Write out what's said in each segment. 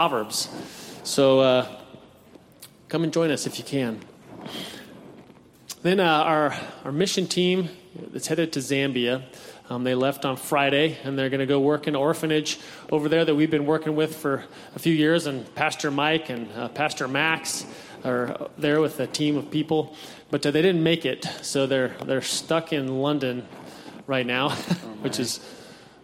Proverbs. So uh, come and join us if you can. Then uh, our, our mission team that's headed to Zambia. Um, they left on Friday, and they're going to go work in an orphanage over there that we've been working with for a few years. And Pastor Mike and uh, Pastor Max are there with a team of people, but uh, they didn't make it, so they're they're stuck in London right now, oh, which is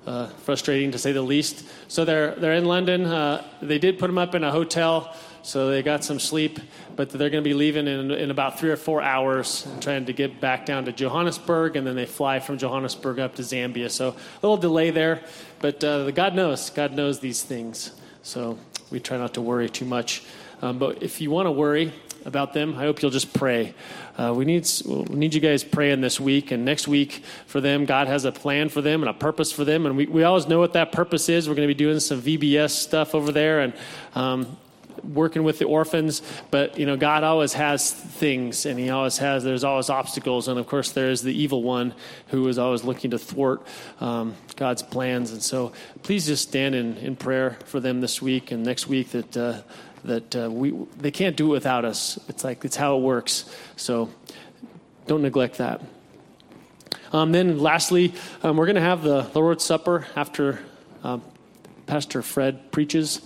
uh, frustrating to say the least. So they're they're in London. Uh, they did put them up in a hotel, so they got some sleep. But they're going to be leaving in, in about three or four hours, trying to get back down to Johannesburg, and then they fly from Johannesburg up to Zambia. So a little delay there, but uh, God knows. God knows these things. So we try not to worry too much. Um, but if you want to worry, about them, I hope you'll just pray. Uh, we, need, we need you guys praying this week and next week for them. God has a plan for them and a purpose for them. And we, we always know what that purpose is. We're going to be doing some VBS stuff over there and um, working with the orphans. But, you know, God always has things and He always has, there's always obstacles. And of course, there's the evil one who is always looking to thwart um, God's plans. And so please just stand in, in prayer for them this week and next week that. Uh, that uh, we they can't do it without us. It's like it's how it works. So don't neglect that. Um, then lastly, um, we're going to have the Lord's Supper after uh, Pastor Fred preaches.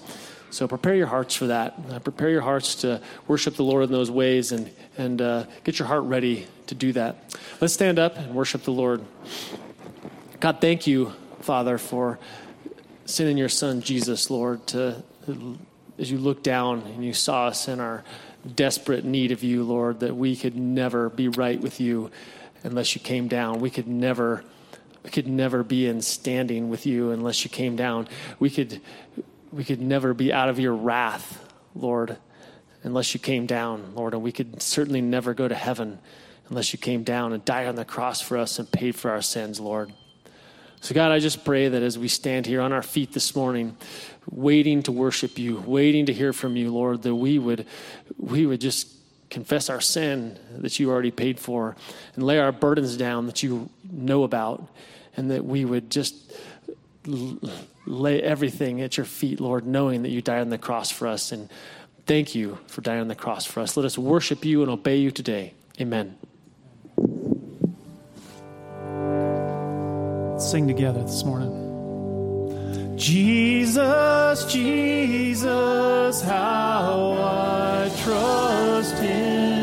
So prepare your hearts for that. Uh, prepare your hearts to worship the Lord in those ways and, and uh, get your heart ready to do that. Let's stand up and worship the Lord. God, thank you, Father, for sending your Son, Jesus, Lord, to as you looked down and you saw us in our desperate need of you, Lord, that we could never be right with you unless you came down. We could never we could never be in standing with you unless you came down. We could we could never be out of your wrath, Lord, unless you came down, Lord, and we could certainly never go to heaven unless you came down and died on the cross for us and paid for our sins, Lord. So, God, I just pray that as we stand here on our feet this morning, waiting to worship you, waiting to hear from you, Lord, that we would, we would just confess our sin that you already paid for and lay our burdens down that you know about, and that we would just lay everything at your feet, Lord, knowing that you died on the cross for us. And thank you for dying on the cross for us. Let us worship you and obey you today. Amen. Sing together this morning. Jesus, Jesus, how I trust Him,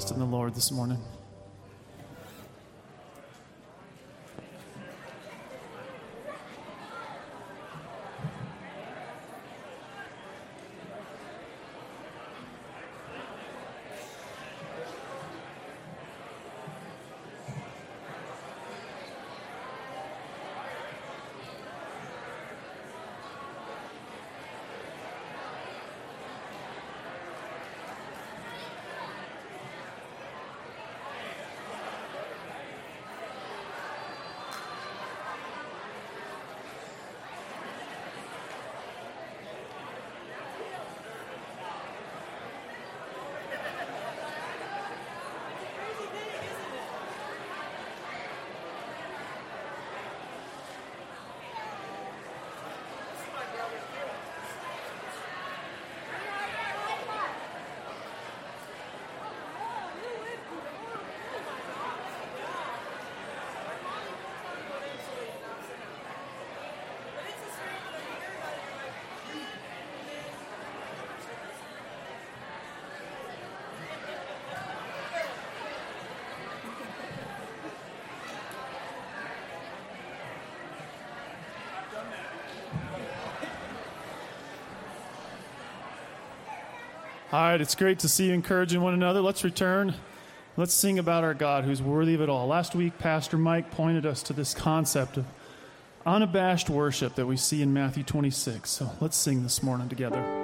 someone how the Lord this morning. All right, it's great to see you encouraging one another. Let's return. Let's sing about our God who's worthy of it all. Last week, Pastor Mike pointed us to this concept of unabashed worship that we see in Matthew 26. So let's sing this morning together.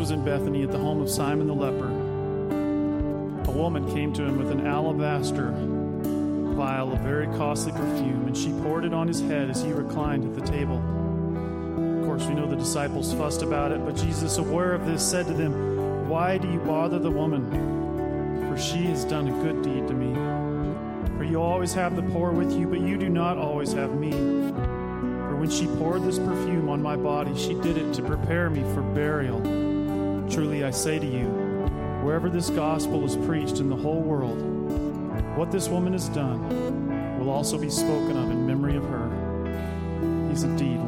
Was in Bethany at the home of Simon the leper, a woman came to him with an alabaster vial of very costly perfume, and she poured it on his head as he reclined at the table. Of course, we know the disciples fussed about it, but Jesus, aware of this, said to them, Why do you bother the woman? For she has done a good deed to me. For you always have the poor with you, but you do not always have me. For when she poured this perfume on my body, she did it to prepare me for burial. Truly I say to you, Wherever this gospel is preached in the whole world, what this woman has done will also be spoken of in memory of her. He's indeed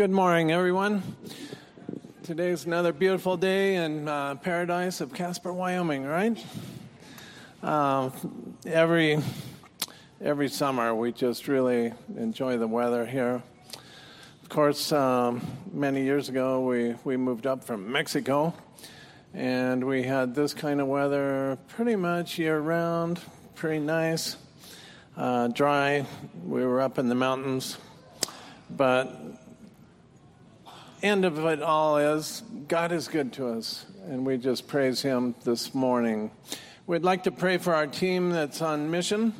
Good morning, everyone. Today is another beautiful day in uh, paradise of Casper, Wyoming, right? Um, every every summer, we just really enjoy the weather here. Of course, um, many years ago, we, we moved up from Mexico, and we had this kind of weather pretty much year round, pretty nice, uh, dry. We were up in the mountains, but end of it all is God is good to us, and we just praise Him this morning. We'd like to pray for our team that's on mission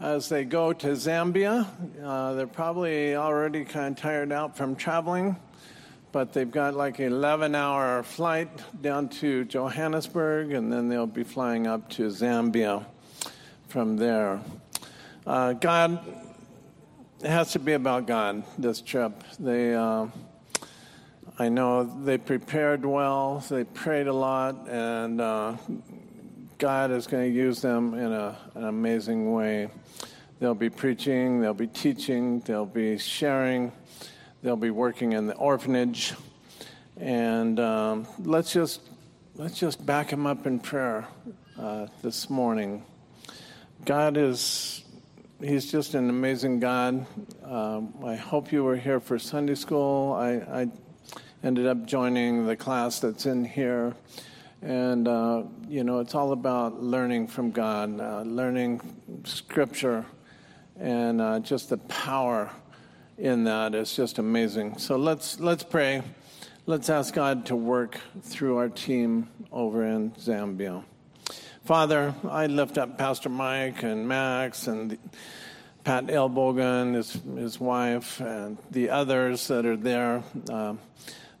as they go to Zambia. Uh, they're probably already kind of tired out from traveling, but they've got like an 11 hour flight down to Johannesburg, and then they'll be flying up to Zambia from there. Uh, God, it has to be about God, this trip. They. Uh, I know they prepared well, they prayed a lot, and uh, God is going to use them in a, an amazing way. They'll be preaching, they'll be teaching, they'll be sharing, they'll be working in the orphanage, and um, let's just let's just back them up in prayer uh, this morning. God is He's just an amazing God. Um, I hope you were here for Sunday school. I, I ended up joining the class that's in here. And, uh, you know, it's all about learning from God, uh, learning Scripture, and uh, just the power in that is just amazing. So let's, let's pray. Let's ask God to work through our team over in Zambia. Father, I lift up Pastor Mike and Max and Pat Elbogan, his, his wife, and the others that are there. Um,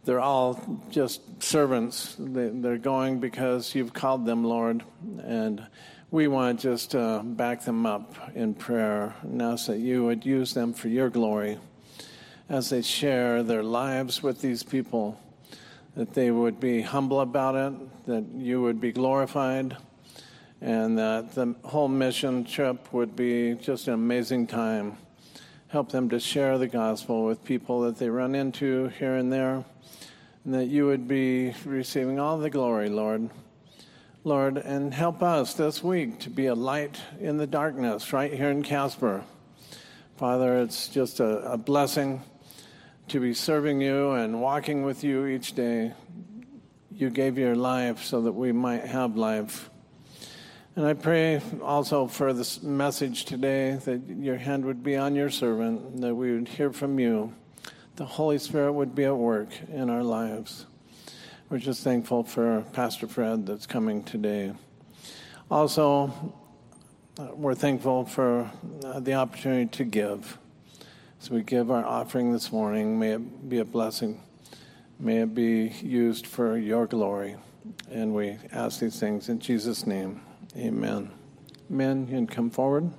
they're all just servants. They, they're going because you've called them, Lord. And we want to just uh, back them up in prayer and ask that you would use them for your glory as they share their lives with these people, that they would be humble about it, that you would be glorified, and that the whole mission trip would be just an amazing time. Help them to share the gospel with people that they run into here and there, and that you would be receiving all the glory, Lord. Lord, and help us this week to be a light in the darkness right here in Casper. Father, it's just a, a blessing to be serving you and walking with you each day. You gave your life so that we might have life. And I pray also for this message today that your hand would be on your servant, that we would hear from you. The Holy Spirit would be at work in our lives. We're just thankful for Pastor Fred that's coming today. Also, uh, we're thankful for uh, the opportunity to give. So we give our offering this morning. May it be a blessing. May it be used for your glory. And we ask these things in Jesus' name. Amen. Men, you can come forward.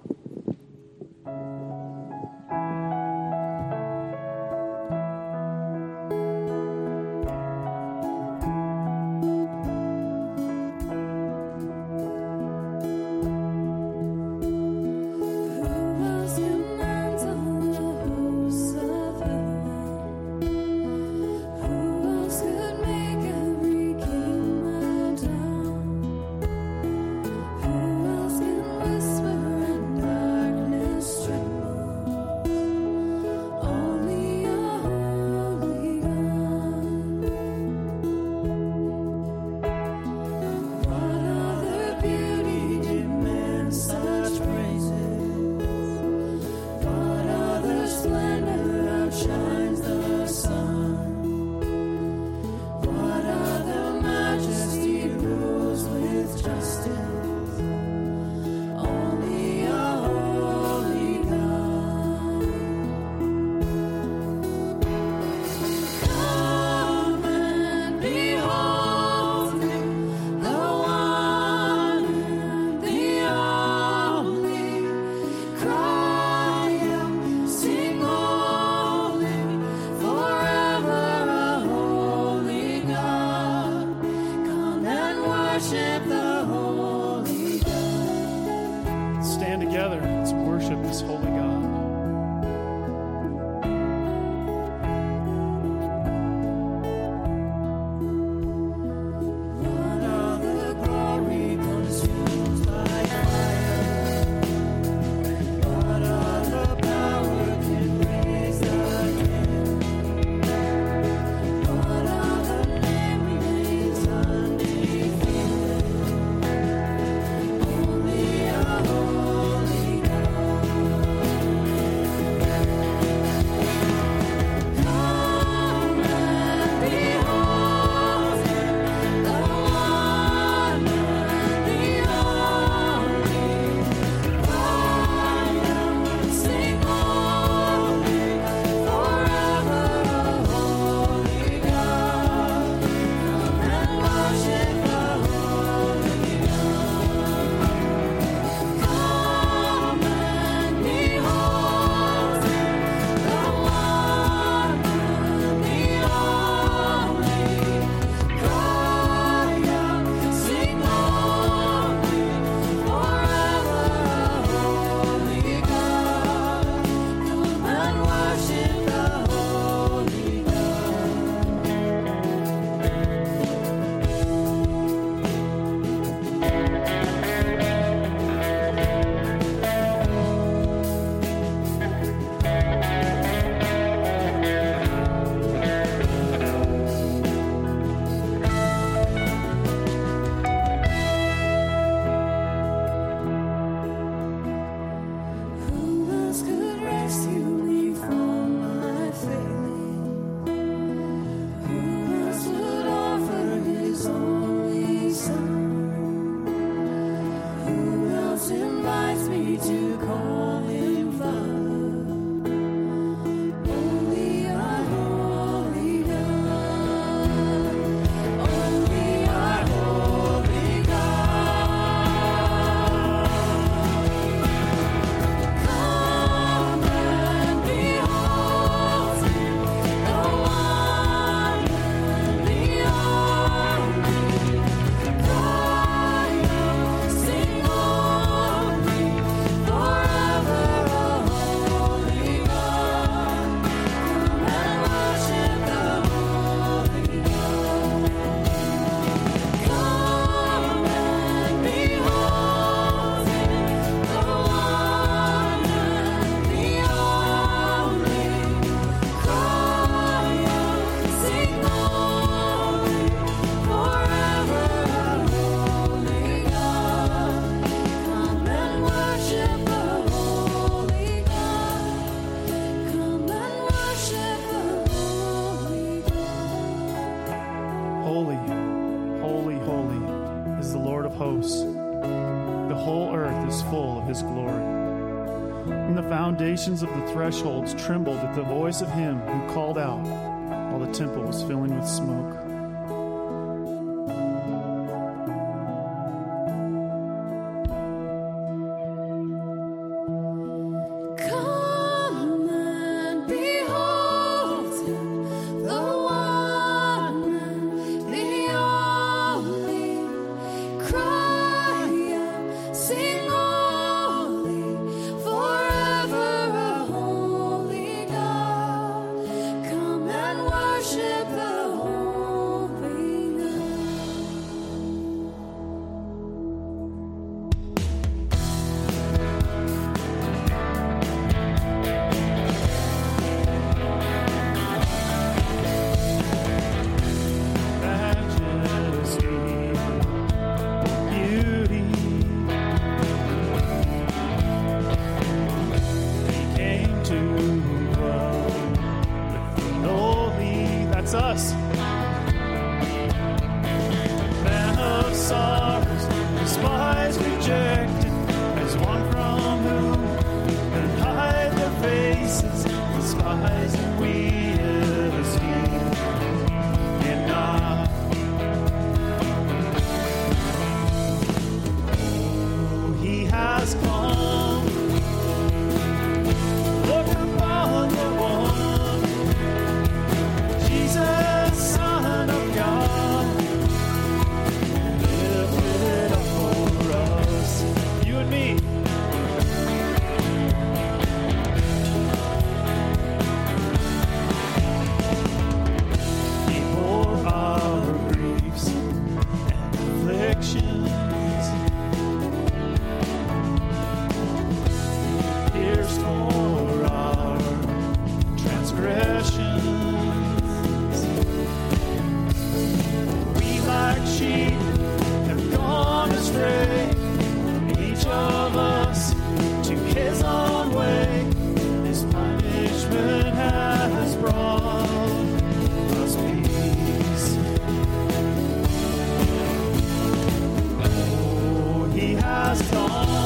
thresholds trembled at the voice of him who called out while the temple was filling with smoke. has gone.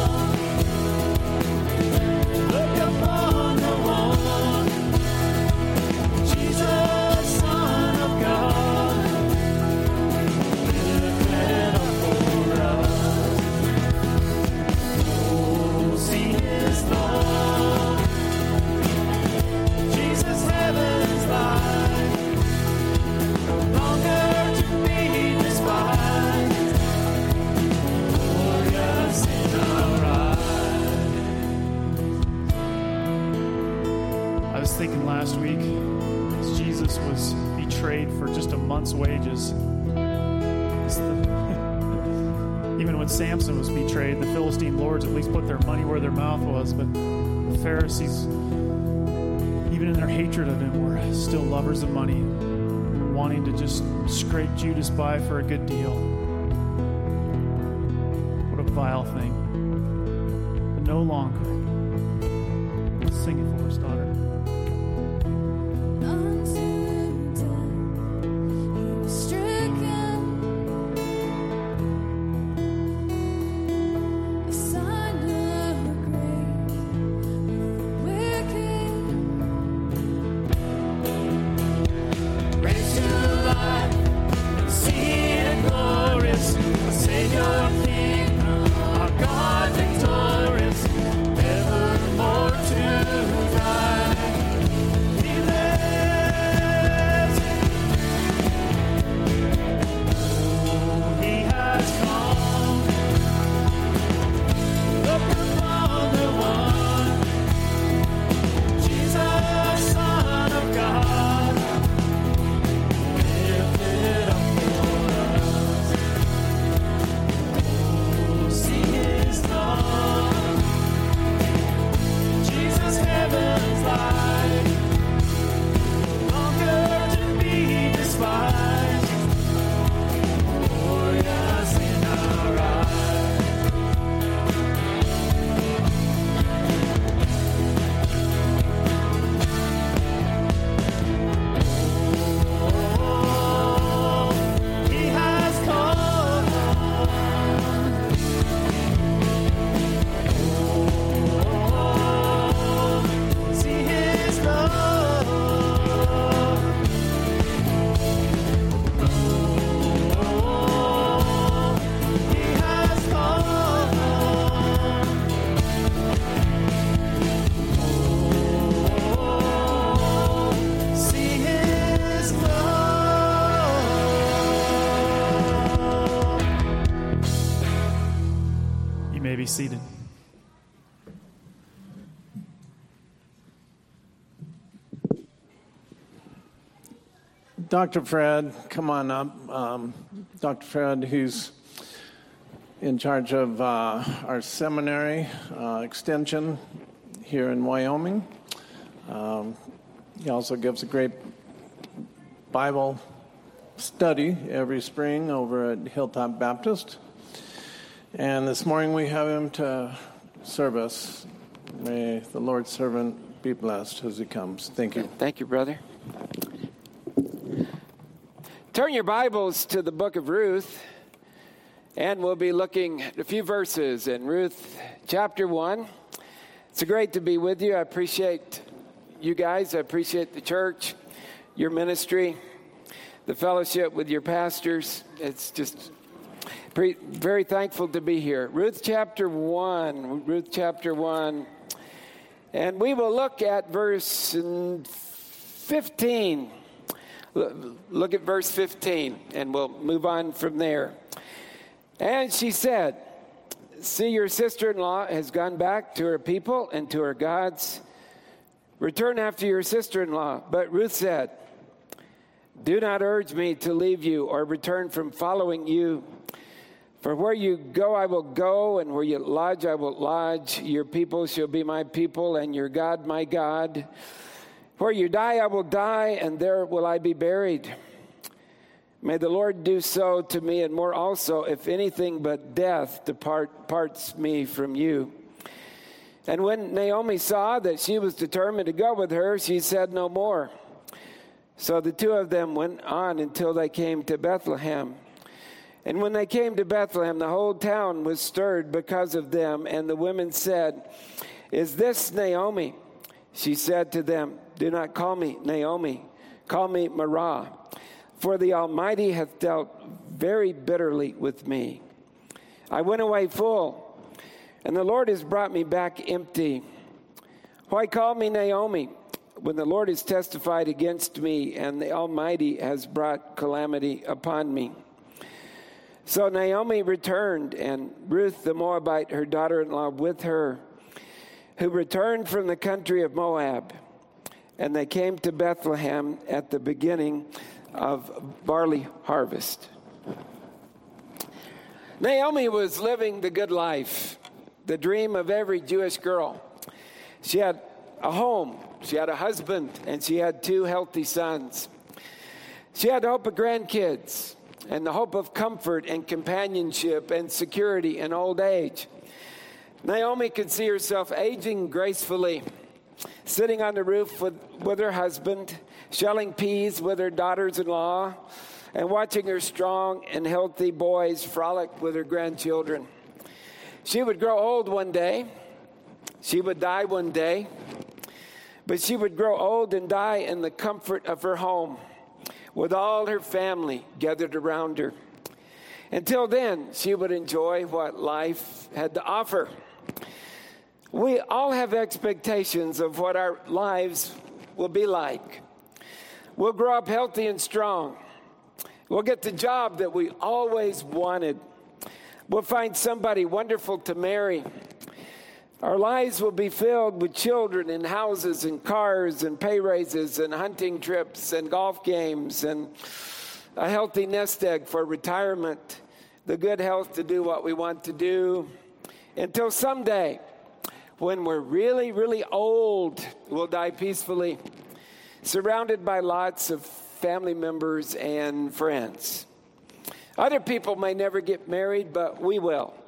just buy for a good deal. Seated. Dr. Fred, come on up. Um, Dr. Fred, who's in charge of uh, our seminary uh, extension here in Wyoming. Um, he also gives a great Bible study every spring over at Hilltop Baptist. And this morning we have him to serve us. May the Lord's servant be blessed as he comes. Thank you. Thank you, brother. Turn your Bibles to the book of Ruth, and we'll be looking at a few verses in Ruth chapter 1. It's great to be with you. I appreciate you guys, I appreciate the church, your ministry, the fellowship with your pastors. It's just pre- very thankful to be here. Ruth chapter 1. Ruth chapter 1. And we will look at verse 15. Look at verse 15, and we'll move on from there. And she said, See, your sister in law has gone back to her people and to her gods. Return after your sister in law. But Ruth said, Do not urge me to leave you or return from following you. For where you go, I will go, and where you lodge, I will lodge. Your people shall be my people, and your God, my God. Where you die, I will die, and there will I be buried. May the Lord do so to me, and more also, if anything but death depart, parts me from you. And when Naomi saw that she was determined to go with her, she said no more. So the two of them went on until they came to Bethlehem. And when they came to Bethlehem, the whole town was stirred because of them. And the women said, Is this Naomi? She said to them, Do not call me Naomi, call me Marah, for the Almighty hath dealt very bitterly with me. I went away full, and the Lord has brought me back empty. Why call me Naomi when the Lord has testified against me, and the Almighty has brought calamity upon me? So Naomi returned, and Ruth the Moabite, her daughter in law, with her, who returned from the country of Moab. And they came to Bethlehem at the beginning of barley harvest. Naomi was living the good life, the dream of every Jewish girl. She had a home, she had a husband, and she had two healthy sons. She had hope of grandkids and the hope of comfort and companionship and security in old age. Naomi could see herself aging gracefully, sitting on the roof with, with her husband, shelling peas with her daughters in law, and watching her strong and healthy boys frolic with her grandchildren. She would grow old one day, she would die one day, but she would grow old and die in the comfort of her home with all her family gathered around her. Until then, she would enjoy what life had to offer. We all have expectations of what our lives will be like. We'll grow up healthy and strong. We'll get the job that we always wanted. We'll find somebody wonderful to marry. Our lives will be filled with children and houses and cars and pay raises and hunting trips and golf games and a healthy nest egg for retirement, the good health to do what we want to do. Until someday, when we're really, really old, we'll die peacefully, surrounded by lots of family members and friends. Other people may never get married, but we will.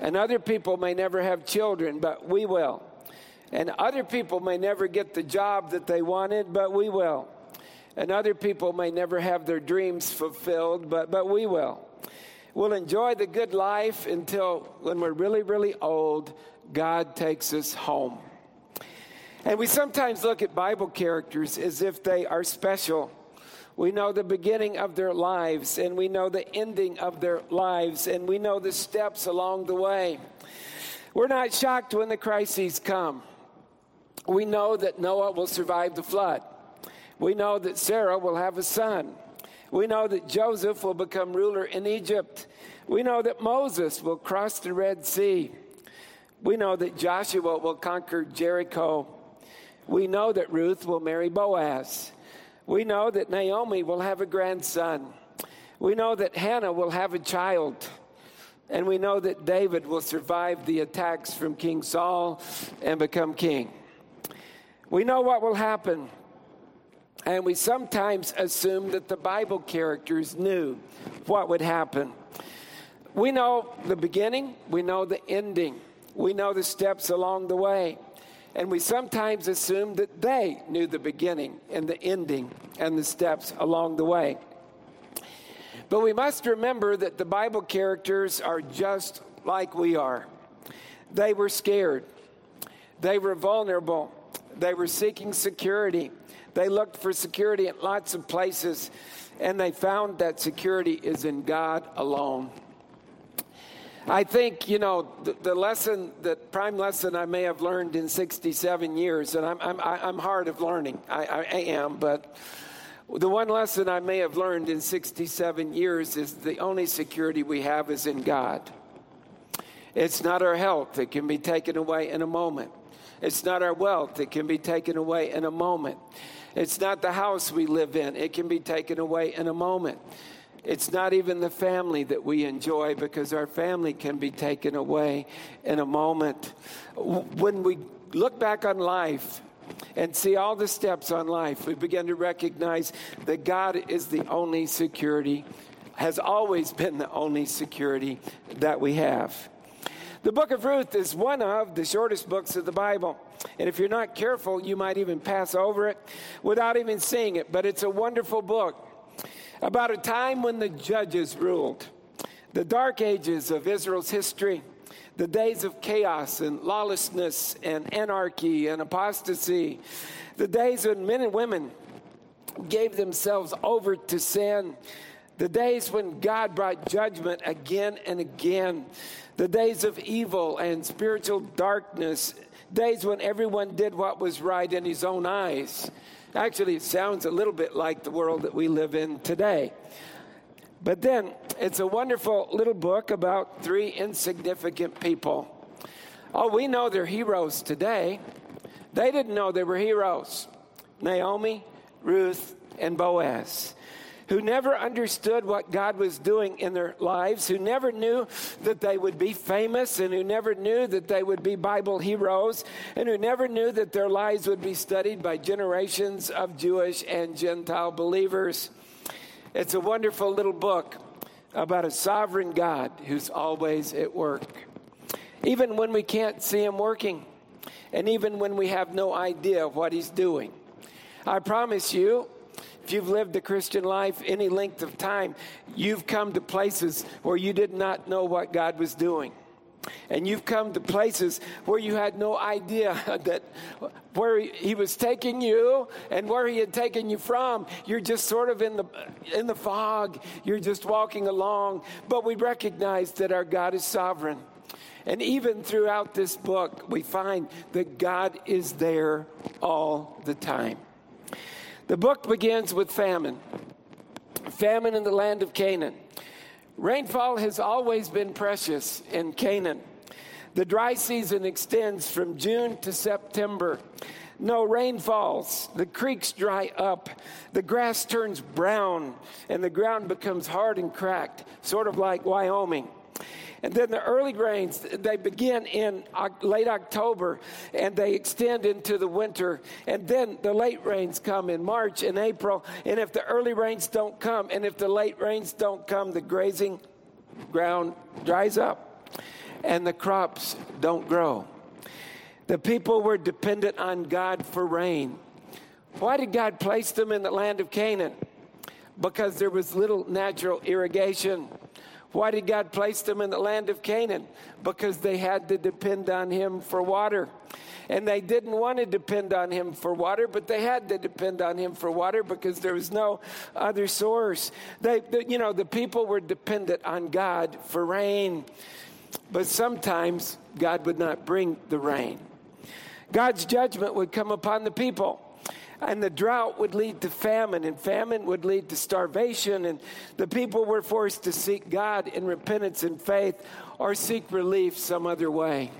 And other people may never have children, but we will. And other people may never get the job that they wanted, but we will. And other people may never have their dreams fulfilled, but, but we will. We'll enjoy the good life until when we're really, really old, God takes us home. And we sometimes look at Bible characters as if they are special. We know the beginning of their lives, and we know the ending of their lives, and we know the steps along the way. We're not shocked when the crises come. We know that Noah will survive the flood. We know that Sarah will have a son. We know that Joseph will become ruler in Egypt. We know that Moses will cross the Red Sea. We know that Joshua will conquer Jericho. We know that Ruth will marry Boaz. We know that Naomi will have a grandson. We know that Hannah will have a child. And we know that David will survive the attacks from King Saul and become king. We know what will happen. And we sometimes assume that the Bible characters knew what would happen. We know the beginning, we know the ending, we know the steps along the way. And we sometimes assume that they knew the beginning and the ending and the steps along the way. But we must remember that the Bible characters are just like we are. They were scared, they were vulnerable, they were seeking security. They looked for security at lots of places, and they found that security is in God alone. I think, you know, the, the, lesson, the prime lesson I may have learned in 67 years, and I'm, I'm, I'm hard of learning, I, I am, but the one lesson I may have learned in 67 years is the only security we have is in God. It's not our health that can be taken away in a moment. It's not our wealth that can be taken away in a moment. It's not the house we live in. It can be taken away in a moment. It's not even the family that we enjoy because our family can be taken away in a moment. When we look back on life and see all the steps on life, we begin to recognize that God is the only security, has always been the only security that we have. The book of Ruth is one of the shortest books of the Bible. And if you're not careful, you might even pass over it without even seeing it. But it's a wonderful book about a time when the judges ruled, the dark ages of Israel's history, the days of chaos and lawlessness and anarchy and apostasy, the days when men and women gave themselves over to sin, the days when God brought judgment again and again, the days of evil and spiritual darkness, days when everyone did what was right in his own eyes. Actually, it sounds a little bit like the world that we live in today. But then it's a wonderful little book about three insignificant people. Oh, we know they're heroes today. They didn't know they were heroes Naomi, Ruth, and Boaz who never understood what God was doing in their lives, who never knew that they would be famous, and who never knew that they would be Bible heroes, and who never knew that their lives would be studied by generations of Jewish and Gentile believers. It's a wonderful little book about a sovereign God who's always at work. Even when we can't see him working, and even when we have no idea what he's doing. I promise you, if you've lived the Christian life any length of time, you've come to places where you did not know what God was doing. And you've come to places where you had no idea that where he was taking you and where he had taken you from. You're just sort of in the in the fog. You're just walking along. But we recognize that our God is sovereign. And even throughout this book, we find that God is there all the time. The book begins with famine famine in the land of Canaan. Rainfall has always been precious in Canaan. The dry season extends from June to September. No rain falls. The creeks dry up. The grass turns brown and the ground becomes hard and cracked, sort of like Wyoming. And then the early rains, they begin in late October and they extend into the winter. And then the late rains come in March and April. And if the early rains don't come and if the late rains don't come, the grazing ground dries up and the crops don't grow. The people were dependent on God for rain. Why did God place them in the land of Canaan? Because there was little natural irrigation. Why did God place them in the land of Canaan? Because they had to depend on Him for water. And they didn't want to depend on Him for water, but they had to depend on Him for water because there was no other source. They, you know, the people were dependent on God for rain, but sometimes God would not bring the rain. God's judgment would come upon the people. And the drought would lead to famine, and famine would lead to starvation, and the people were forced to seek God in repentance and faith or seek relief some other way.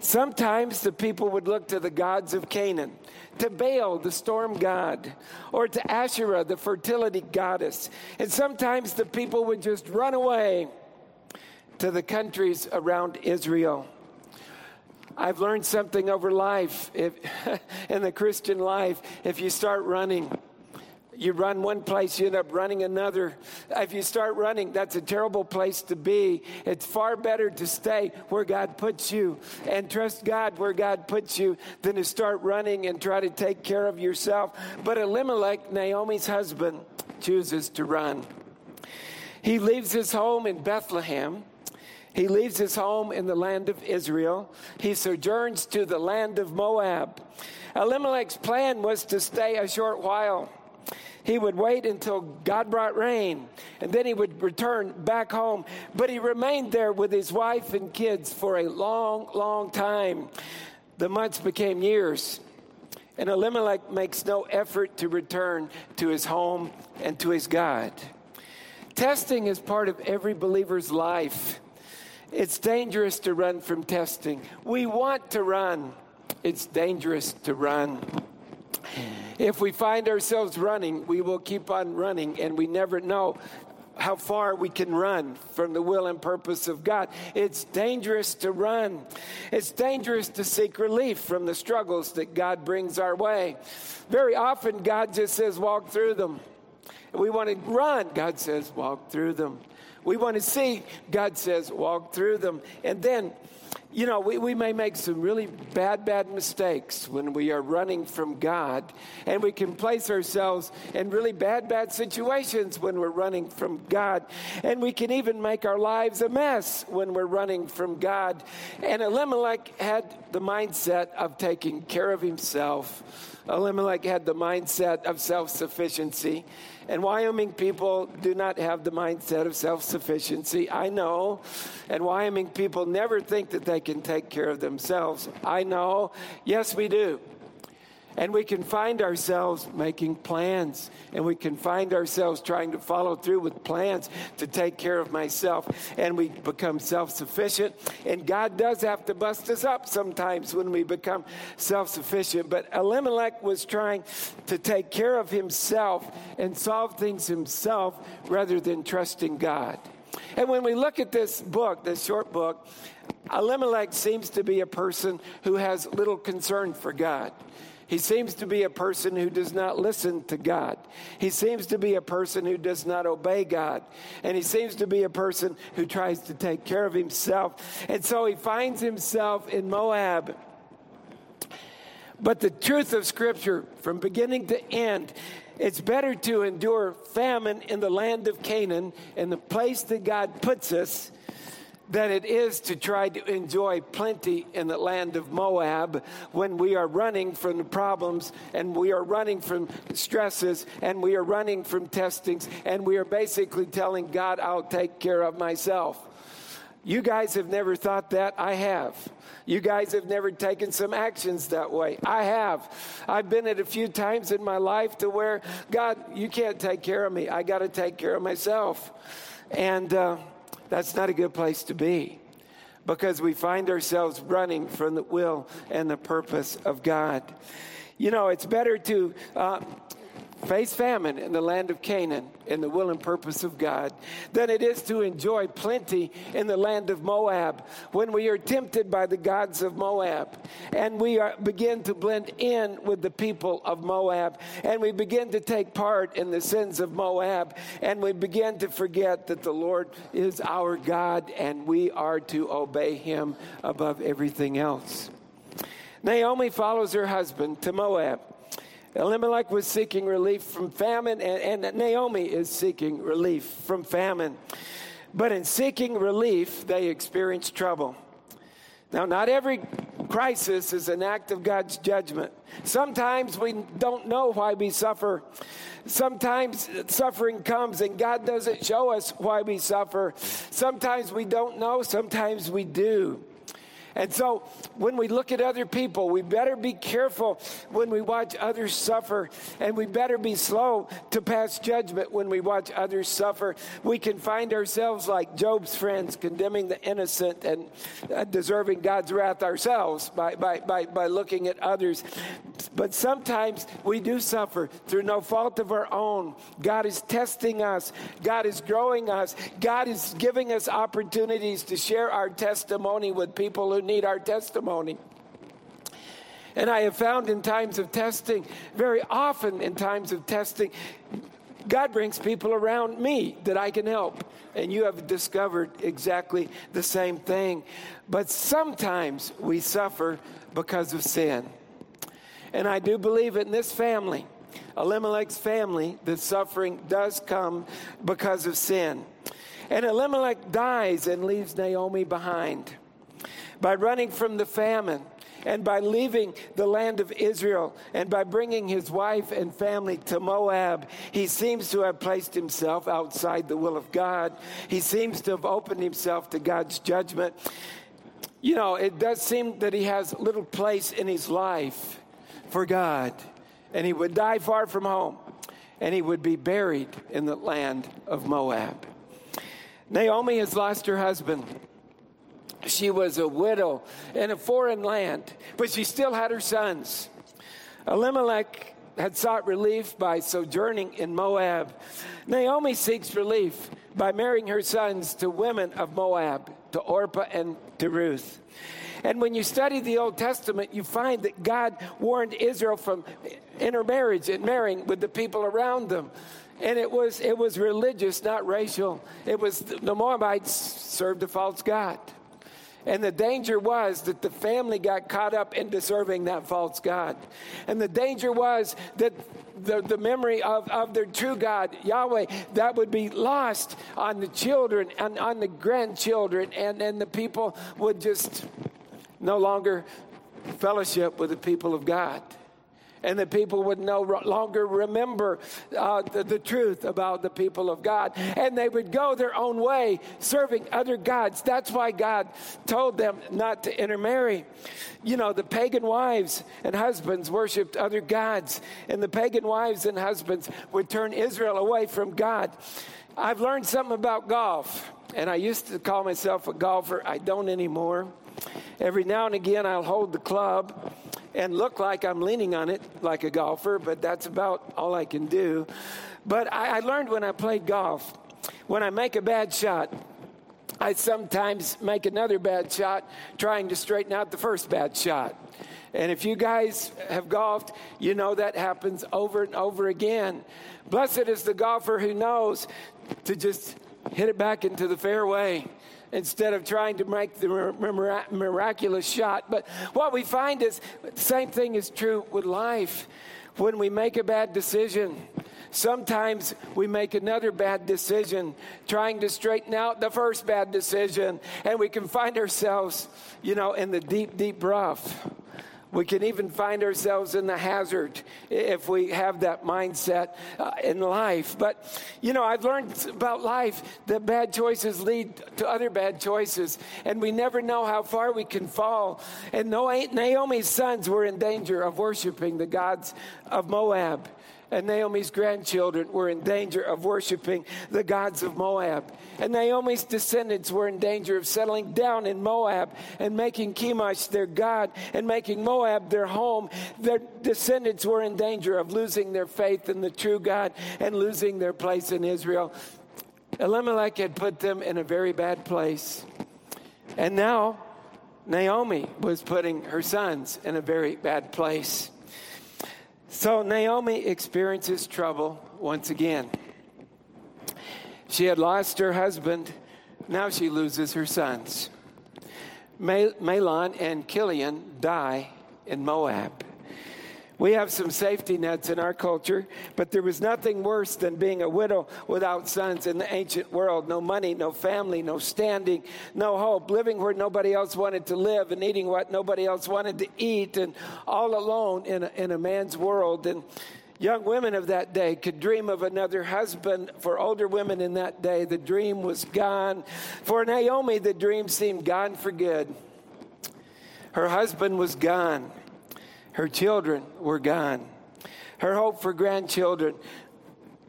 Sometimes the people would look to the gods of Canaan, to Baal, the storm god, or to Asherah, the fertility goddess. And sometimes the people would just run away to the countries around Israel. I've learned something over life, if, in the Christian life. If you start running, you run one place, you end up running another. If you start running, that's a terrible place to be. It's far better to stay where God puts you and trust God where God puts you than to start running and try to take care of yourself. But Elimelech, Naomi's husband, chooses to run. He leaves his home in Bethlehem. He leaves his home in the land of Israel. He sojourns to the land of Moab. Elimelech's plan was to stay a short while. He would wait until God brought rain, and then he would return back home. But he remained there with his wife and kids for a long, long time. The months became years, and Elimelech makes no effort to return to his home and to his God. Testing is part of every believer's life. It's dangerous to run from testing. We want to run, it's dangerous to run. If we find ourselves running, we will keep on running, and we never know how far we can run from the will and purpose of God. It's dangerous to run. It's dangerous to seek relief from the struggles that God brings our way. Very often, God just says, walk through them. We want to run, God says, walk through them. We want to see, God says, walk through them. And then, you know, we, we may make some really bad, bad mistakes when we are running from God. And we can place ourselves in really bad, bad situations when we're running from God. And we can even make our lives a mess when we're running from God. And Elimelech had the mindset of taking care of himself. Elimelech had the mindset of self sufficiency. And Wyoming people do not have the mindset of self sufficiency. I know. And Wyoming people never think that they can take care of themselves. I know. Yes, we do. And we can find ourselves making plans, and we can find ourselves trying to follow through with plans to take care of myself, and we become self sufficient. And God does have to bust us up sometimes when we become self sufficient. But Elimelech was trying to take care of himself and solve things himself rather than trusting God. And when we look at this book, this short book, Elimelech seems to be a person who has little concern for God. He seems to be a person who does not listen to God. He seems to be a person who does not obey God. And he seems to be a person who tries to take care of himself. And so he finds himself in Moab. But the truth of Scripture, from beginning to end, it's better to endure famine in the land of Canaan, in the place that God puts us, than it is to try to enjoy plenty in the land of Moab when we are running from the problems and we are running from stresses and we are running from testings and we are basically telling God, I'll take care of myself. You guys have never thought that. I have. You guys have never taken some actions that way. I have. I've been at a few times in my life to where, God, you can't take care of me. I got to take care of myself. And uh, that's not a good place to be because we find ourselves running from the will and the purpose of God. You know, it's better to uh, face famine in the land of Canaan in the will and purpose of God than it is to enjoy plenty in the land of Moab when we are tempted by the gods of Moab and we are, begin to blend in with the people of Moab and we begin to take part in the sins of Moab and we begin to forget that the Lord is our God and we are to obey him above everything else. Naomi follows her husband to Moab. Elimelech was seeking relief from famine, and, and, Naomi is seeking relief from famine. But in seeking relief, they experience trouble. Now, not every crisis is an act of God's judgment. Sometimes we don't know why we suffer. Sometimes suffering comes and God doesn't show us why we suffer. Sometimes we don't know, sometimes we do. And so when we look at other people, we better be careful when we watch others suffer, and we better be slow to pass judgment when we watch others suffer. We can find ourselves like Job's friends, condemning the innocent and uh, deserving God's wrath ourselves by, by, by, by looking at others. But sometimes we do suffer through no fault of our own. God is testing us, God is growing us, God is giving us opportunities to share our testimony with people who need our testimony. And I have found in times of testing, very often in times of testing, God brings people around me that I can help. And you have discovered exactly the same thing. But sometimes we suffer because of sin. And I do believe in this family, Elimelech's family, that suffering does come because of sin. And Elimelech dies and leaves Naomi behind by running from the famine and by leaving the land of Israel and by bringing his wife and family to Moab, he seems to have placed himself outside the will of God. He seems to have opened himself to God's judgment. You know, it does seem that he has little place in his life for God, and he would die far from home, and he would be buried in the land of Moab. Naomi has lost her husband. She was a widow in a foreign land, but she still had her sons. Elimelech had sought relief by sojourning in Moab. Naomi seeks relief by marrying her sons to women of Moab, to Orpah and to Ruth. And when you study the Old Testament, you find that God warned Israel from intermarriage and marrying with the people around them. And it was, it was religious, not racial. It was the Moabites served a false God. And the danger was that the family got caught up in deserving that false God. And the danger was that the, the memory of, of their true God, Yahweh, that would be lost on the children and on the grandchildren. And then the people would just no longer fellowship with the people of God and the people would no longer remember uh, the, the, truth about the people of God. And they would go their own way, serving other gods. That's why God told them not to intermarry. You know, the pagan wives and husbands worshiped other gods, and the pagan wives and husbands would turn Israel away from God. I've learned something about golf, and I used to call myself a golfer. I don't anymore. Every now and again, I'll hold the club and look like I'm leaning on it like a golfer, but that's about all I can do. But I, I learned when I played golf, when I make a bad shot, I sometimes make another bad shot trying to straighten out the first bad shot. And if you guys have golfed, you know that happens over and over again. Blessed is the golfer who knows to just hit it back into the fairway instead of trying to make the miraculous shot. But what we find is the same thing is true with life. When we make a bad decision, sometimes we make another bad decision trying to straighten out the first bad decision, and we can find ourselves, you know, in the deep, deep rough. We can even find ourselves in the hazard if we have that mindset uh, in life. But, you know, I've learned about life that bad choices lead to other bad choices, and we never know how far we can fall. And Naomi's sons were in danger of worshiping the gods of Moab and Naomi's grandchildren were in danger of worshiping the gods of Moab. And Naomi's descendants were in danger of settling down in Moab and making Chemosh their god and making Moab their home. Their descendants were in danger of losing their faith in the true God and losing their place in Israel. Elimelech had put them in a very bad place. And now Naomi was putting her sons in a very bad place. So Naomi experiences trouble once again. She had lost her husband, now she loses her sons. Mahlon and Chilion die in Moab. We have some safety nets in our culture, but there was nothing worse than being a widow without sons in the ancient world. No money, no family, no standing, no hope, living where nobody else wanted to live and eating what nobody else wanted to eat, and all alone in a, in a man's world. And young women of that day could dream of another husband. For older women in that day, the dream was gone. For Naomi, the dream seemed gone for good. Her husband was gone. Her children were gone. Her hope for grandchildren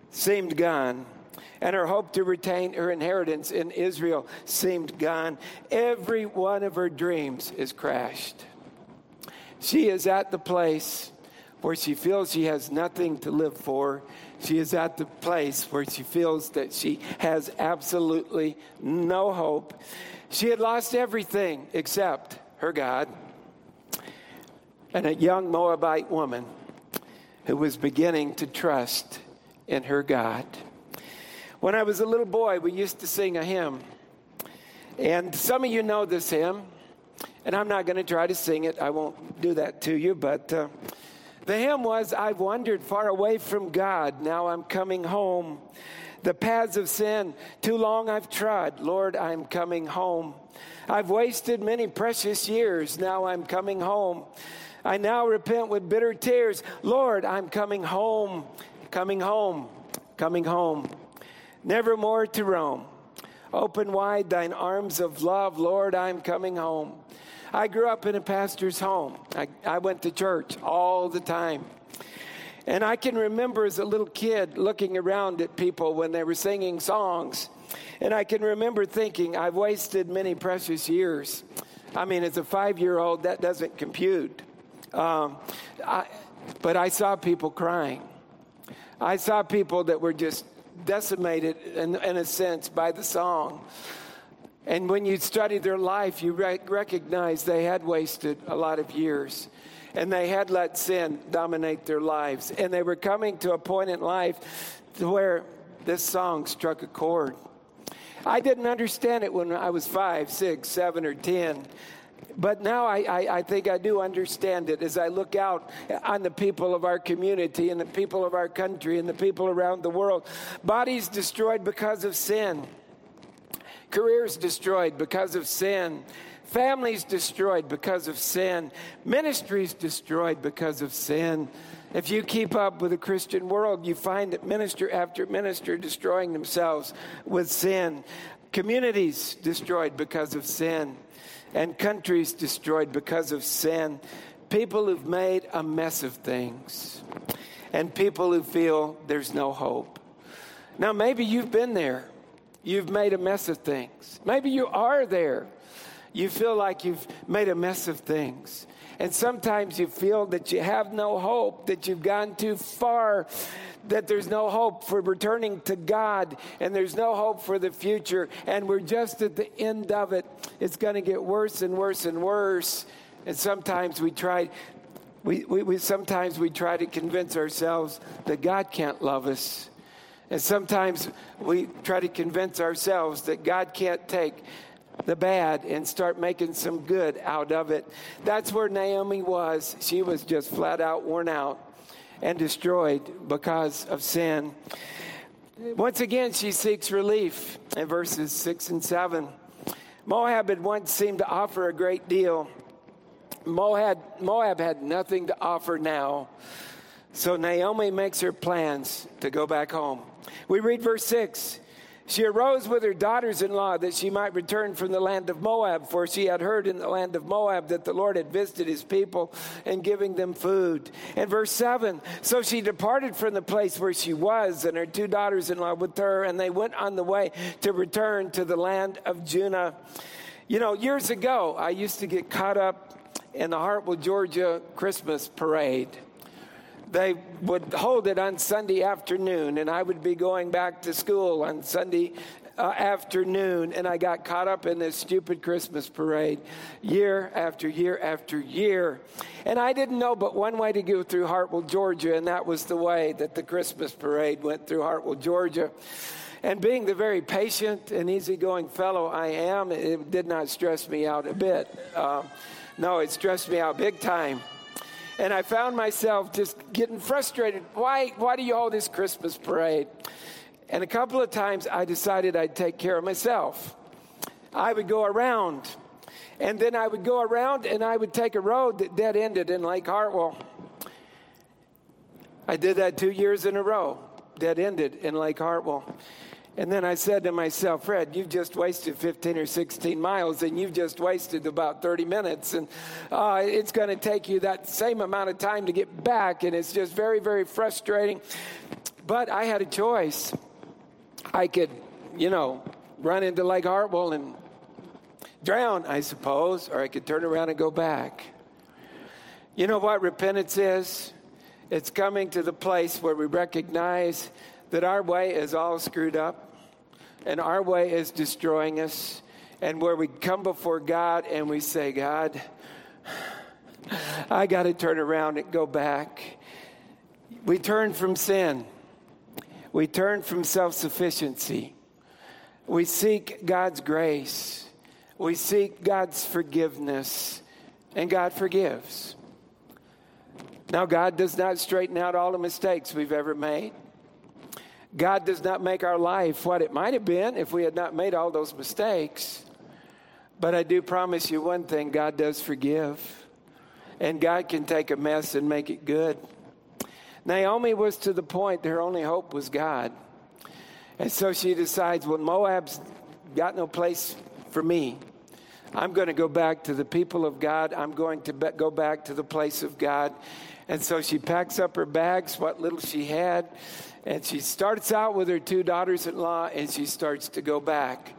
seemed gone. And her hope to retain her inheritance in Israel seemed gone. Every one of her dreams is crashed. She is at the place where she feels she has nothing to live for. She is at the place where she feels that she has absolutely no hope. She had lost everything except her God. And a young Moabite woman who was beginning to trust in her God. When I was a little boy, we used to sing a hymn. And some of you know this hymn, and I'm not going to try to sing it. I won't do that to you, but uh, the hymn was I've wandered far away from God, now I'm coming home. The paths of sin, too long I've trod, Lord, I'm coming home. I've wasted many precious years, now I'm coming home. I now repent with bitter tears, Lord, I'm coming home, coming home, coming home. Never more to roam. Open wide thine arms of love, Lord, I'm coming home. I grew up in a pastor's home. I, I went to church all the time. And I can remember as a little kid looking around at people when they were singing songs. And I can remember thinking, I've wasted many precious years. I mean, as a five year old, that doesn't compute. Um, I, but I saw people crying. I saw people that were just decimated, in, in a sense, by the song. And when you study their life, you rec- recognize they had wasted a lot of years. And they had let sin dominate their lives. And they were coming to a point in life where this song struck a chord. I didn't understand it when I was five, six, seven, or ten. But now I, I, I, think I do understand it as I look out on the people of our community and the people of our country and the people around the world. Bodies destroyed because of sin, careers destroyed because of sin, families destroyed because of sin, ministries destroyed because of sin. If you keep up with the Christian world, you find that minister after minister destroying themselves with sin, communities destroyed because of sin and countries destroyed because of sin, people who've made a mess of things, and people who feel there's no hope. Now, maybe you've been there. You've made a mess of things. Maybe you are there. You feel like you've made a mess of things. And sometimes you feel that you have no hope, that you've gone too far, that there's no hope for returning to God, and there's no hope for the future, and we're just at the end of it. It's going to get worse and worse and worse. And sometimes we try. We, we, we sometimes we try to convince ourselves that God can't love us. And sometimes we try to convince ourselves that God can't take the bad and start making some good out of it. That's where Naomi was. She was just flat out worn out and destroyed because of sin. Once again, she seeks relief in verses 6 and 7. Moab had once seemed to offer a great deal. Moab, Moab had nothing to offer now. So Naomi makes her plans to go back home. We read verse 6. She arose with her daughters in law that she might return from the land of Moab, for she had heard in the land of Moab that the Lord had visited his people and giving them food. And verse 7 So she departed from the place where she was, and her two daughters in law with her, and they went on the way to return to the land of Judah. You know, years ago, I used to get caught up in the Hartwell, Georgia Christmas parade they would hold it on Sunday afternoon, and I would be going back to school on Sunday uh, afternoon, and I got caught up in this stupid Christmas parade year after year after year. And I didn't know but one way to go through Hartwell, Georgia, and that was the way that the Christmas parade went through Hartwell, Georgia. And being the very patient and easygoing fellow I am, it did not stress me out a bit. Uh, no, it stressed me out big time and I found myself just getting frustrated. Why, why do you hold this Christmas parade? And a couple of times I decided I'd take care of myself. I would go around, and then I would go around and I would take a road that dead ended in Lake Hartwell. I did that two years in a row, dead ended in Lake Hartwell. And then I said to myself, Fred, you've just wasted 15 or 16 miles and you've just wasted about 30 minutes. And uh, it's going to take you that same amount of time to get back. And it's just very, very frustrating. But I had a choice. I could, you know, run into Lake Hartwell and drown, I suppose, or I could turn around and go back. You know what repentance is? It's coming to the place where we recognize that our way is all screwed up and our way is destroying us, and where we come before God and we say, God, I got to turn around and go back. We turn from sin, we turn from self sufficiency, we seek God's grace, we seek God's forgiveness, and God forgives. Now, God does not straighten out all the mistakes we've ever made. God does not make our life what it might have been if we had not made all those mistakes. But I do promise you one thing God does forgive. And God can take a mess and make it good. Naomi was to the point her only hope was God. And so she decides, well, Moab's got no place for me. I'm going to go back to the people of God. I'm going to be- go back to the place of God. And so she packs up her bags, what little she had, and she starts out with her two daughters in law and she starts to go back.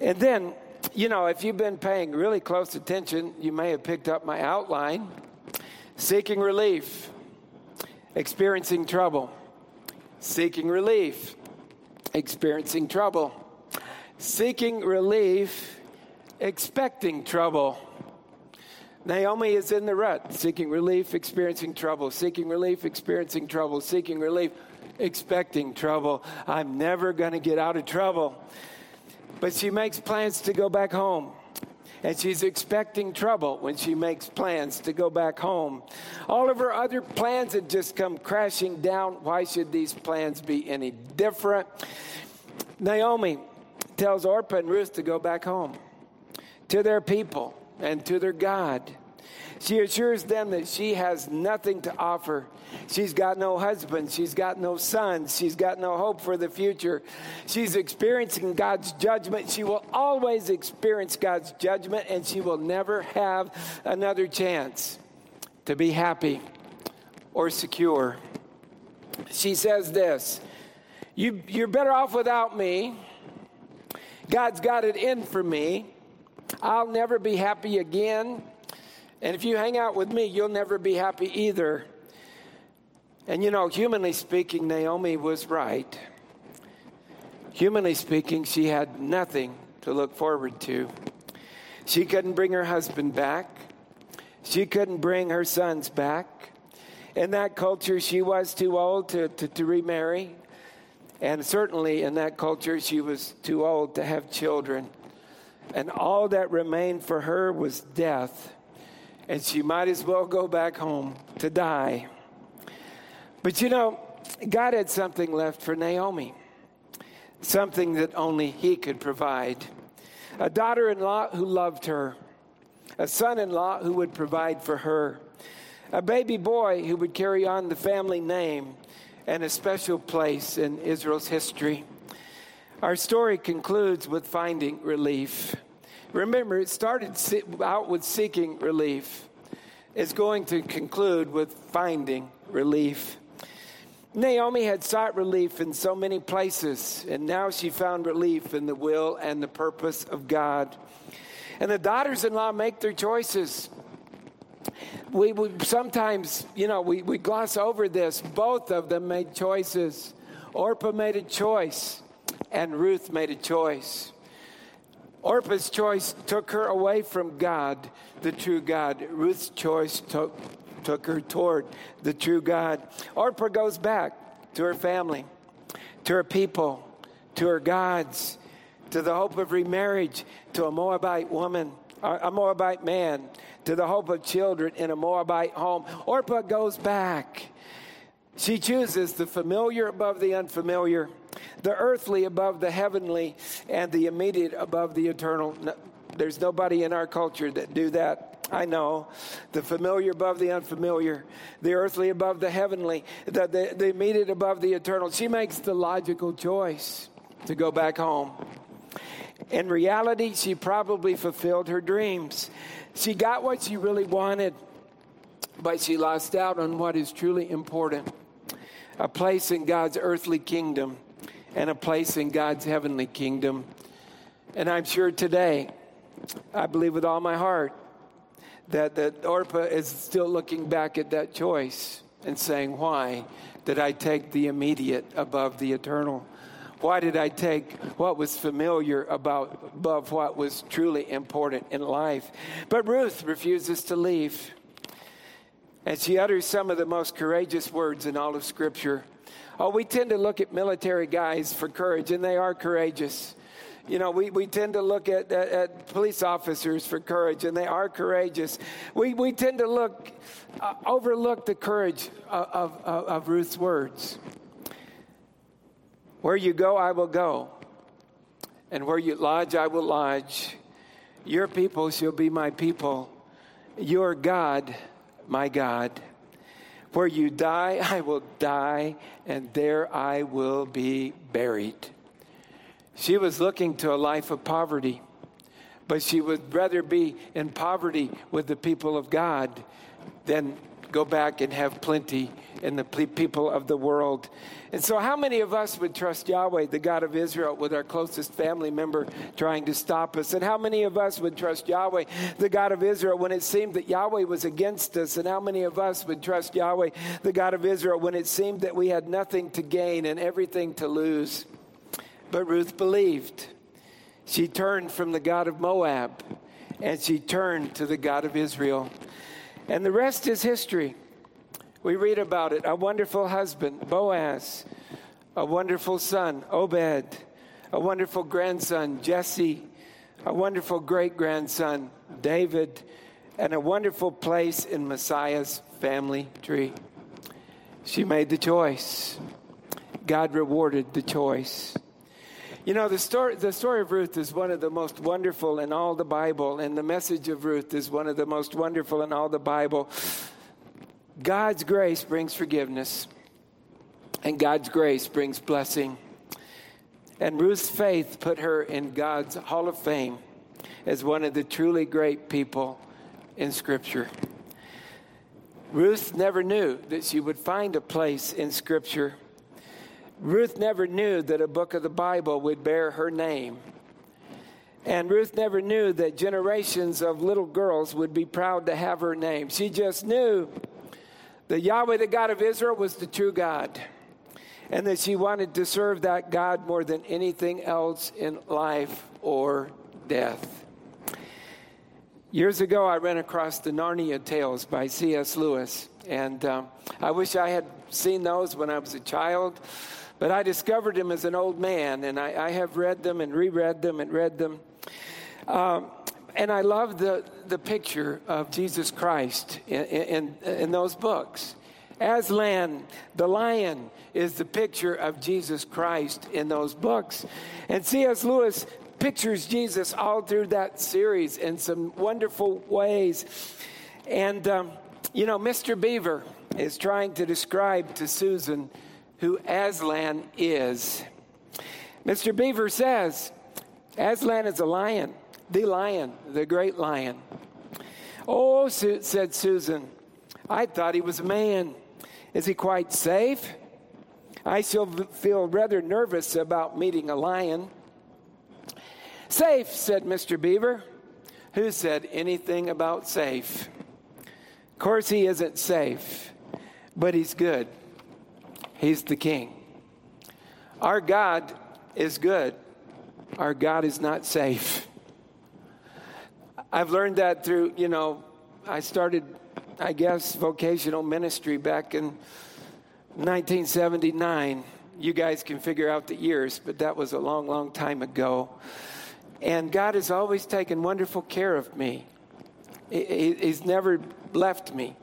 And then, you know, if you've been paying really close attention, you may have picked up my outline. Seeking relief, experiencing trouble, seeking relief, experiencing trouble, seeking relief, expecting trouble. Naomi is in the rut, seeking relief, experiencing trouble, seeking relief, experiencing trouble, seeking relief, expecting trouble. I'm never going to get out of trouble. But she makes plans to go back home. And she's expecting trouble when she makes plans to go back home. All of her other plans had just come crashing down. Why should these plans be any different? Naomi tells Orpah and Ruth to go back home to their people and to their God. She assures them that she has nothing to offer. She's got no husband. She's got no sons. She's got no hope for the future. She's experiencing God's judgment. She will always experience God's judgment, and she will never have another chance to be happy or secure. She says this you, You're better off without me. God's got it in for me. I'll never be happy again. And if you hang out with me, you'll never be happy either. And you know, humanly speaking, Naomi was right. Humanly speaking, she had nothing to look forward to. She couldn't bring her husband back, she couldn't bring her sons back. In that culture, she was too old to, to, to remarry. And certainly in that culture, she was too old to have children. And all that remained for her was death. And she might as well go back home to die. But you know, God had something left for Naomi, something that only He could provide. A daughter in law who loved her, a son in law who would provide for her, a baby boy who would carry on the family name and a special place in Israel's history. Our story concludes with finding relief. Remember, it started out with seeking relief. It's going to conclude with finding relief. Naomi had sought relief in so many places, and now she found relief in the will and the purpose of God. And the daughters in law make their choices. We, we sometimes, you know, we, we gloss over this. Both of them made choices. Orpah made a choice, and Ruth made a choice. Orpah's choice took her away from God, the true God. Ruth's choice took, took her toward the true God. Orpah goes back to her family, to her people, to her gods, to the hope of remarriage, to a Moabite woman, a Moabite man, to the hope of children in a Moabite home. Orpah goes back. She chooses the familiar above the unfamiliar, the earthly above the heavenly, and the immediate above the eternal. No- There's nobody in our culture that do that. I know. The familiar above the unfamiliar, the earthly above the heavenly, the, the, the immediate above the eternal. She makes the logical choice to go back home. In reality, she probably fulfilled her dreams. She got what she really wanted, but she lost out on what is truly important a place in God's earthly kingdom and a place in God's heavenly kingdom. And I'm sure today, I believe with all my heart, that, that Orpah is still looking back at that choice and saying, Why did I take the immediate above the eternal? Why did I take what was familiar about above what was truly important in life? But Ruth refuses to leave. And she utters some of the most courageous words in all of Scripture. Oh, we tend to look at military guys for courage, and they are courageous. You know, we, we tend to look at, at, at police officers for courage, and they are courageous. We, we tend to look, uh, overlook the courage of, of, of Ruth's words. Where you go, I will go, and where you lodge, I will lodge. Your people shall be my people, your God, my God. Where you die, I will die, and there I will be buried. She was looking to a life of poverty, but she would rather be in poverty with the people of God than go back and have plenty in the people of the world. And so, how many of us would trust Yahweh, the God of Israel, with our closest family member trying to stop us? And how many of us would trust Yahweh, the God of Israel, when it seemed that Yahweh was against us? And how many of us would trust Yahweh, the God of Israel, when it seemed that we had nothing to gain and everything to lose? But Ruth believed. She turned from the God of Moab and she turned to the God of Israel. And the rest is history. We read about it. A wonderful husband, Boaz, a wonderful son, Obed, a wonderful grandson, Jesse, a wonderful great grandson, David, and a wonderful place in Messiah's family tree. She made the choice. God rewarded the choice. You know, the story, the story of Ruth is one of the most wonderful in all the Bible, and the message of Ruth is one of the most wonderful in all the Bible. God's grace brings forgiveness, and God's grace brings blessing. And Ruth's faith put her in God's Hall of Fame as one of the truly great people in Scripture. Ruth never knew that she would find a place in Scripture. Ruth never knew that a book of the Bible would bear her name. And Ruth never knew that generations of little girls would be proud to have her name. She just knew that Yahweh, the God of Israel, was the true God. And that she wanted to serve that God more than anything else in life or death. Years ago, I ran across the Narnia Tales by C.S. Lewis. And um, I wish I had seen those when I was a child. But I discovered him as an old man, and I, I have read them and reread them and read them. Um, and I love the, the picture of Jesus Christ in, in, in those books. Aslan, the lion, is the picture of Jesus Christ in those books. And C.S. Lewis pictures Jesus all through that series in some wonderful ways. And, um, you know, Mr. Beaver is trying to describe to Susan who Aslan is. Mr. Beaver says, Aslan is a lion, the lion, the great lion. Oh, said Susan, I thought he was a man. Is he quite safe? I still feel rather nervous about meeting a lion. Safe, said Mr. Beaver. Who said anything about safe? Of course, he isn't safe, but he's good. He's the king. Our God is good. Our God is not safe. I've learned that through, you know, I started, I guess, vocational ministry back in 1979. You guys can figure out the years, but that was a long, long time ago. And God has always taken wonderful care of me. He's never left me.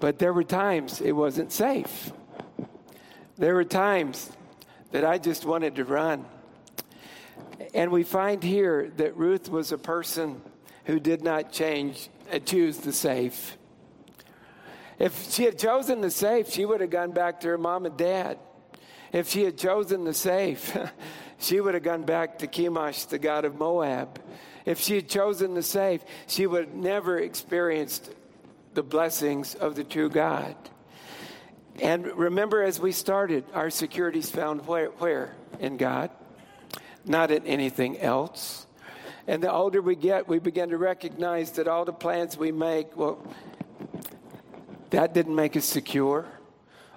But there were times it wasn't safe. There were times that I just wanted to run. And we find here that Ruth was a person who did not change uh, choose the safe. If she had chosen the safe, she would have gone back to her mom and dad. If she had chosen the safe, she would have gone back to Chemosh, the god of Moab. If she had chosen the safe, she would have never experienced the blessings of the true God. And remember, as we started, our security is found where? where? In God, not in anything else. And the older we get, we begin to recognize that all the plans we make, well, that didn't make us secure.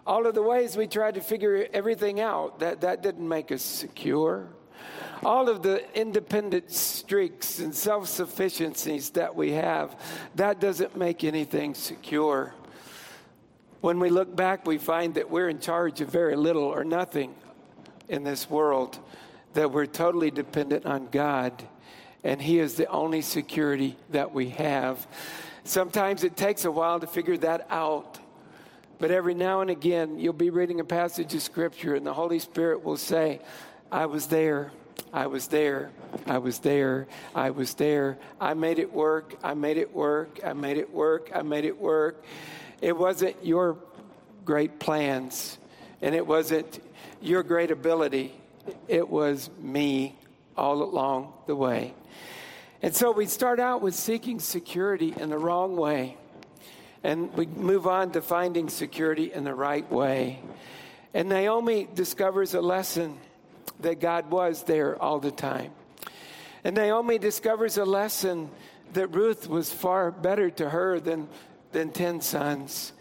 All of the ways we tried to figure everything out, that, that didn't make us secure. All of the independent streaks and self sufficiencies that we have, that doesn't make anything secure. When we look back, we find that we're in charge of very little or nothing in this world, that we're totally dependent on God, and He is the only security that we have. Sometimes it takes a while to figure that out. But every now and again, you'll be reading a passage of Scripture, and the Holy Spirit will say, I was there. I was there. I was there. I was there. I made it work. I made it work. I made it work. I made it work. It wasn't your great plans, and it wasn't your great ability. It was me all along the way. And so we start out with seeking security in the wrong way. And we move on to finding security in the right way. And Naomi discovers a lesson that God was there all the time. And Naomi discovers a lesson that Ruth was far better to her than, than 10 sons.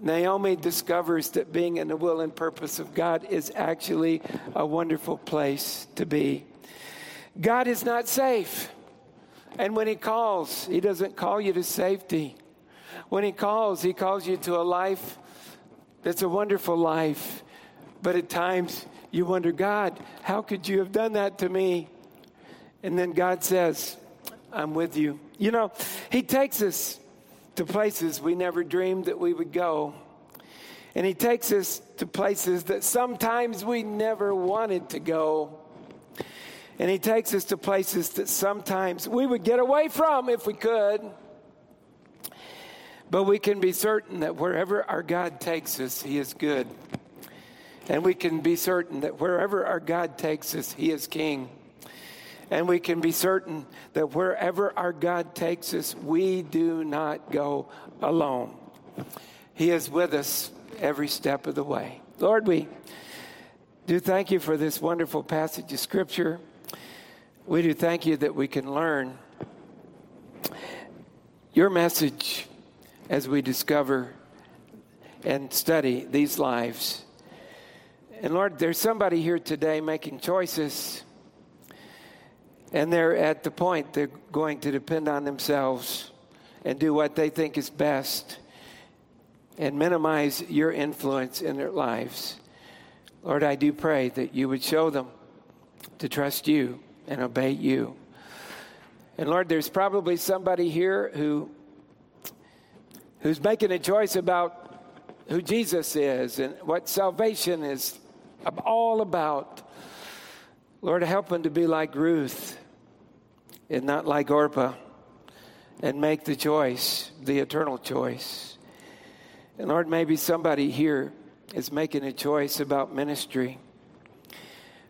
Naomi discovers that being in the will and purpose of God is actually a wonderful place to be. God is not safe. And when He calls, He doesn't call you to safety. When He calls, He calls you to a life that's a wonderful life. But at times, you wonder, God, how could you have done that to me? And then God says, I'm with you. You know, He takes us to places we never dreamed that we would go. And He takes us to places that sometimes we never wanted to go. And He takes us to places that sometimes we would get away from if we could. But we can be certain that wherever our God takes us, He is good. And we can be certain that wherever our God takes us, He is King. And we can be certain that wherever our God takes us, we do not go alone. He is with us every step of the way. Lord, we do thank you for this wonderful passage of Scripture. We do thank you that we can learn your message as we discover and study these lives. And Lord, there's somebody here today making choices, and they're at the point they're going to depend on themselves and do what they think is best and minimize your influence in their lives. Lord, I do pray that you would show them to trust you and obey you. And Lord, there's probably somebody here who who's making a choice about who Jesus is and what salvation is all about. Lord, help them to be like Ruth and not like Orpah and make the choice, the eternal choice. And Lord, maybe somebody here is making a choice about ministry.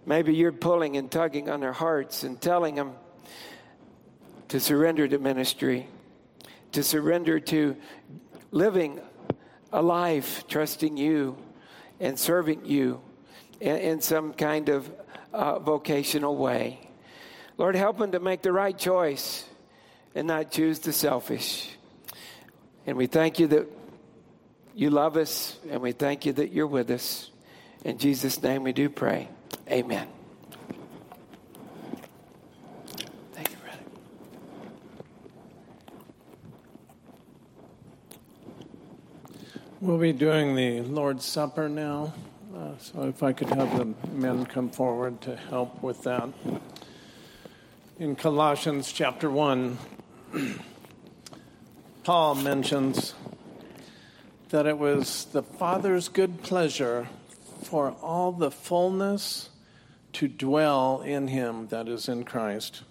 Maybe you're pulling and tugging on their hearts and telling them to surrender to ministry, to surrender to living a life trusting you and serving you in, in some kind of uh, vocational way. Lord, help them to make the right choice and not choose the selfish. And we thank you that you love us, and we thank you that you're with us. In Jesus' name we do pray. Amen. Thank you, brother. We'll be doing the Lord's Supper now. Uh, so if I could have the men come forward to help with that. In Colossians chapter 1, Paul mentions that it was the Father's good pleasure for all the fullness to dwell in him that is in Christ,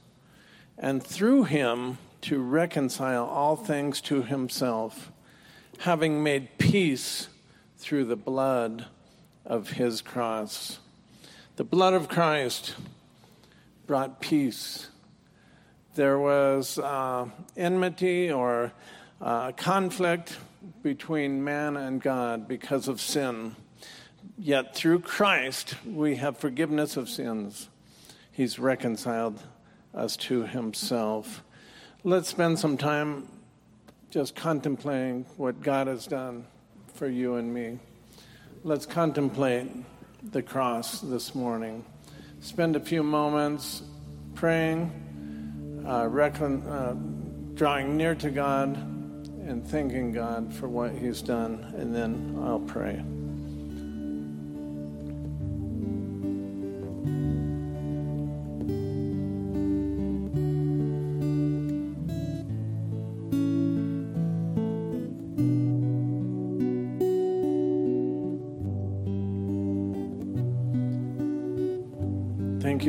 and through him to reconcile all things to himself, having made peace through the blood of his cross. The blood of Christ brought peace. There was uh, enmity or uh, conflict between man and God because of sin. Yet through Christ, we have forgiveness of sins. He's reconciled us to himself. Let's spend some time just contemplating what God has done for you and me. Let's contemplate the cross this morning. Spend a few moments praying, uh, recon- uh, drawing near to God, and thanking God for what He's done, and then I'll pray.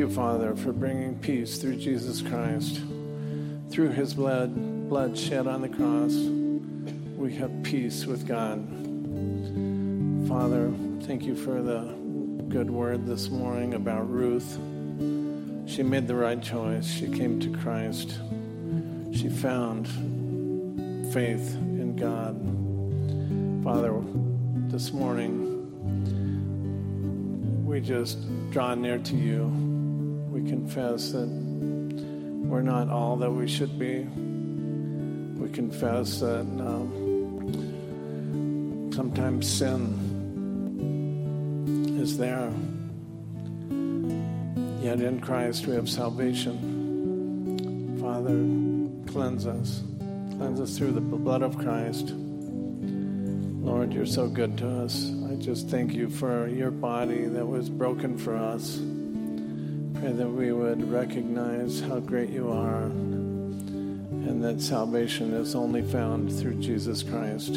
You, Father, for bringing peace through Jesus Christ. Through his blood, blood shed on the cross, we have peace with God. Father, thank you for the good word this morning about Ruth. She made the right choice. She came to Christ. She found faith in God. Father, this morning, we just draw near to you. Confess that we're not all that we should be. We confess that um, sometimes sin is there. Yet in Christ we have salvation. Father, cleanse us. Cleanse us through the blood of Christ. Lord, you're so good to us. I just thank you for your body that was broken for us. Pray that we would recognize how great you are and that salvation is only found through Jesus Christ.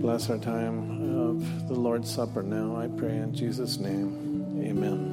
Bless our time of the Lord's Supper now, I pray in Jesus' name. Amen.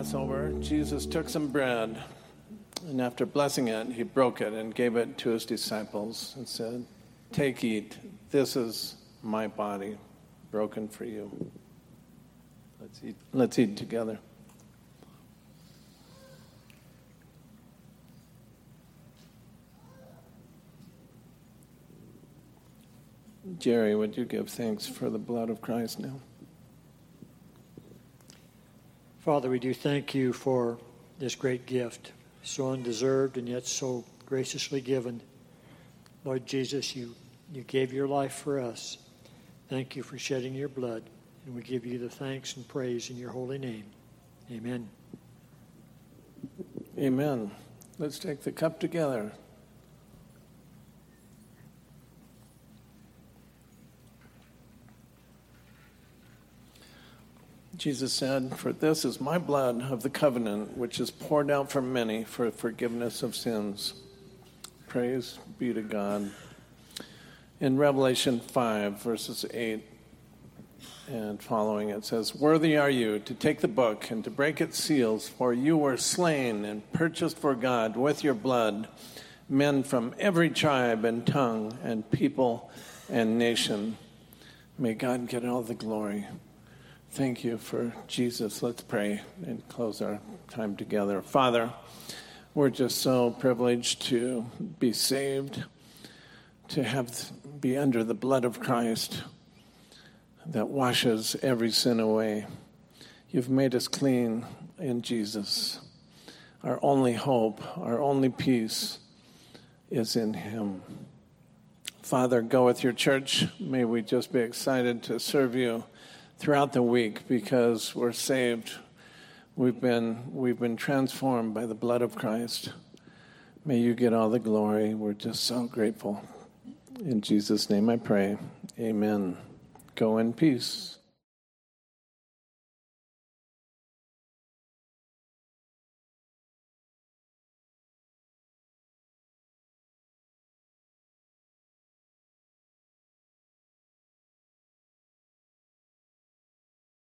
Passover, Jesus took some bread, and after blessing it, he broke it and gave it to his disciples and said, Take, eat. This is my body broken for you. Let's eat, let's eat together. Jerry, would you give thanks for the blood of Christ now? Father, we do thank you for this great gift, so undeserved and yet so graciously given. Lord Jesus, you, you gave your life for us. Thank you for shedding your blood, and we give you the thanks and praise in your holy name. Amen. Amen. Let's take the cup together. Jesus said, For this is my blood of the covenant, which is poured out for many for forgiveness of sins. Praise be to God. In Revelation 5, verses 8 and following, it says, Worthy are you to take the book and to break its seals, for you were slain and purchased for God with your blood men from every tribe and tongue and people and nation. May God get all the glory. Thank you for Jesus. Let's pray and close our time together. Father, we're just so privileged to be saved, to have be under the blood of Christ that washes every sin away. You've made us clean in Jesus. Our only hope, our only peace is in Him. Father, go with your church. May we just be excited to serve you throughout the week because we're saved. We've been, we've been transformed by the blood of Christ. May you get all the glory. We're just so grateful. In Jesus' name I pray. Amen. Go in peace.